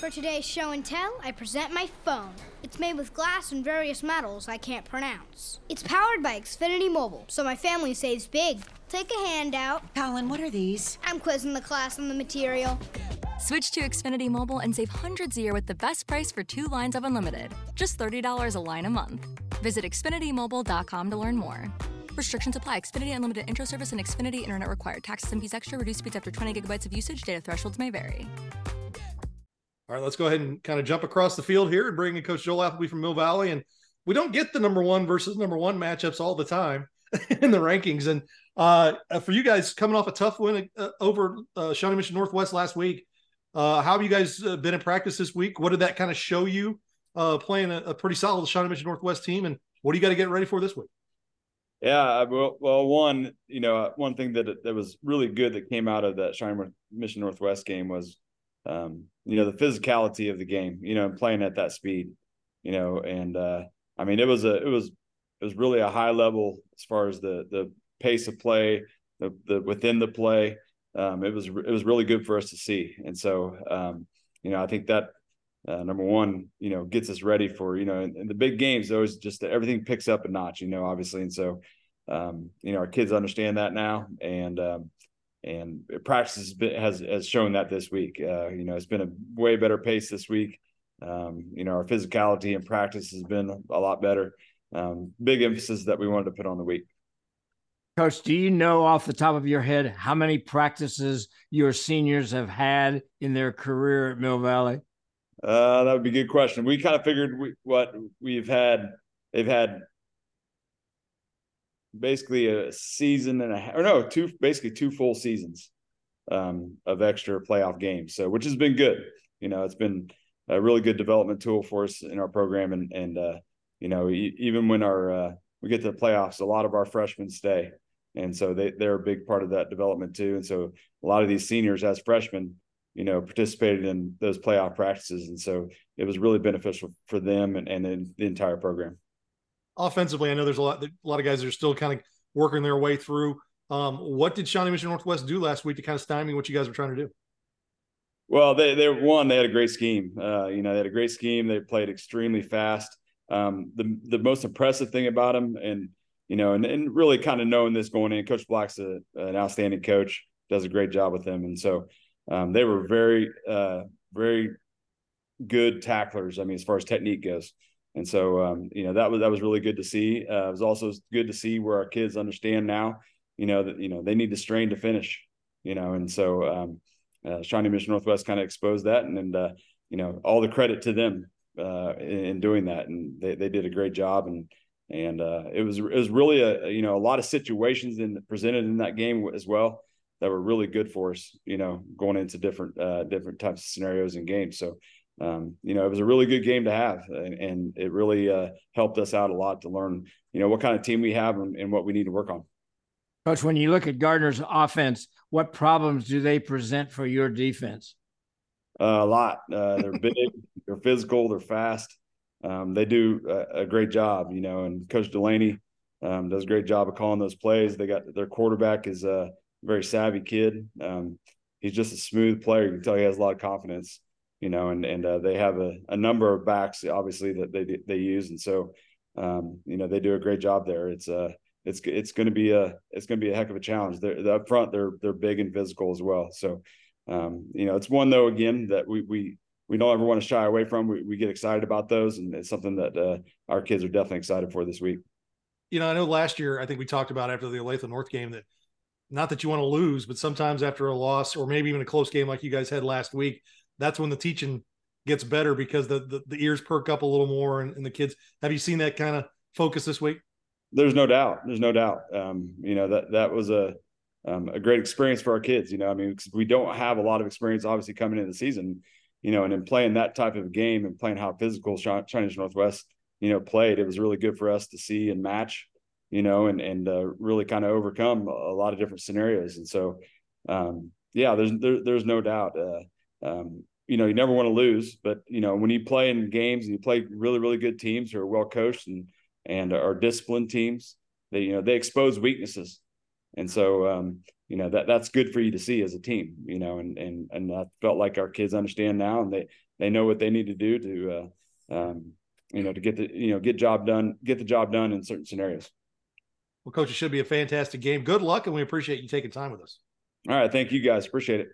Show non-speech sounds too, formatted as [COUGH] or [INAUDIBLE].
For today's show and tell, I present my phone. It's made with glass and various metals I can't pronounce. It's powered by Xfinity Mobile, so my family saves big. Take a handout. Colin, what are these? I'm quizzing the class on the material. Switch to Xfinity Mobile and save hundreds a year with the best price for two lines of unlimited. Just $30 a line a month. Visit XfinityMobile.com to learn more. Restrictions apply. Xfinity Unlimited Intro Service and Xfinity Internet required. Taxes and fees extra. Reduced speeds after 20 gigabytes of usage. Data thresholds may vary. All right, let's go ahead and kind of jump across the field here and bring in Coach Joel Applebee from Mill Valley. And we don't get the number one versus number one matchups all the time [LAUGHS] in the rankings. And uh, for you guys coming off a tough win uh, over uh, Shawnee Mission Northwest last week, uh, how have you guys uh, been in practice this week? What did that kind of show you uh, playing a, a, pretty solid Shawnee Mission Northwest team? And what do you got to get ready for this week? Yeah, well, well, one, you know, one thing that that was really good that came out of that Shawnee Mission Northwest game was um, you know, the physicality of the game, you know, playing at that speed, you know, and uh, I mean, it was a, it was, it was really a high level as far as the the pace of play, the the within the play. Um, it was it was really good for us to see, and so um, you know, I think that uh, number one, you know, gets us ready for you know, in, in the big games, always just everything picks up a notch, you know, obviously, and so um, you know, our kids understand that now, and um, and practice has, been, has, has shown that this week. Uh, you know, it's been a way better pace this week. Um, you know, our physicality and practice has been a lot better. Um, big emphasis that we wanted to put on the week. Coach, do you know off the top of your head how many practices your seniors have had in their career at Mill Valley? Uh, that would be a good question. We kind of figured we, what we've had. They've had basically a season and a half, or no, two basically two full seasons um, of extra playoff games. So which has been good. You know, it's been a really good development tool for us in our program, and and uh, you know even when our uh, we get to the playoffs, a lot of our freshmen stay, and so they they're a big part of that development too. And so a lot of these seniors as freshmen, you know, participated in those playoff practices, and so it was really beneficial for them and, and the entire program offensively, I know there's a lot, a lot of guys that are still kind of working their way through. Um, what did Shawnee Mission Northwest do last week to kind of stymie what you guys were trying to do? Well, they they one they had a great scheme. Uh, you know, they had a great scheme. They played extremely fast. Um, the the most impressive thing about them, and you know, and, and really kind of knowing this going in, Coach Black's a, an outstanding coach, does a great job with them, and so um, they were very uh, very good tacklers. I mean, as far as technique goes. And so, um, you know, that was that was really good to see. Uh, it was also good to see where our kids understand now, you know, that you know they need to strain to finish, you know, and so um, uh, Shawnee Mission Northwest kind of exposed that, and, and uh, you know, all the credit to them uh, in, in, doing that, and they, they did a great job, and and uh, it was it was really a you know a lot of situations in presented in that game as well that were really good for us, you know, going into different uh, different types of scenarios and games. So um, you know, it was a really good game to have, and, and it really uh, helped us out a lot to learn, you know, what kind of team we have and, and, what we need to work on. Coach, when you look at Gardner's offense, what problems do they present for your defense? Uh, a lot. Uh, they're big, [LAUGHS] they're physical, they're fast. Um, they do a, a, great job, you know, and Coach Delaney um, does a great job of calling those plays. They got their quarterback is a very savvy kid. Um, he's just a smooth player. You can tell he has a lot of confidence you know, and and uh, they have a, a number of backs obviously that they they use, and so um, you know they do a great job there. It's uh it's it's going to be a it's going to be a heck of a challenge. They're, they're up front, they're they're big and physical as well. So um, you know, it's one though again that we we we don't ever want to shy away from. We, we get excited about those, and it's something that uh, our kids are definitely excited for this week. You know, I know last year I think we talked about after the Olathe North game that not that you want to lose, but sometimes after a loss or maybe even a close game like you guys had last week, that's when the teaching gets better because the the, the ears perk up a little more and, and, the kids have you seen that kind of focus this week? There's no doubt. There's no doubt. Um, you know that that was a um, a great experience for our kids you know i mean we don't have a lot of experience obviously coming into the season you know and in playing that type of game and playing how physical Shawnee Northwest you know played it was really good for us to see and match you know and and uh, really kind of overcome a lot of different scenarios. And so um, yeah there's there, there's no doubt uh, um, you know, you never want to lose, but you know, when you play in games and you play really, really good teams who are well coached and and are disciplined teams, they you know they expose weaknesses, and so um, you know that that's good for you to see as a team. You know, and and and I felt like our kids understand now, and they they know what they need to do to, uh, um, you know, to get the you know get job done, get the job done in certain scenarios. Well, coach, it should be a fantastic game. Good luck, and we appreciate you taking time with us. All right, thank you guys. Appreciate it.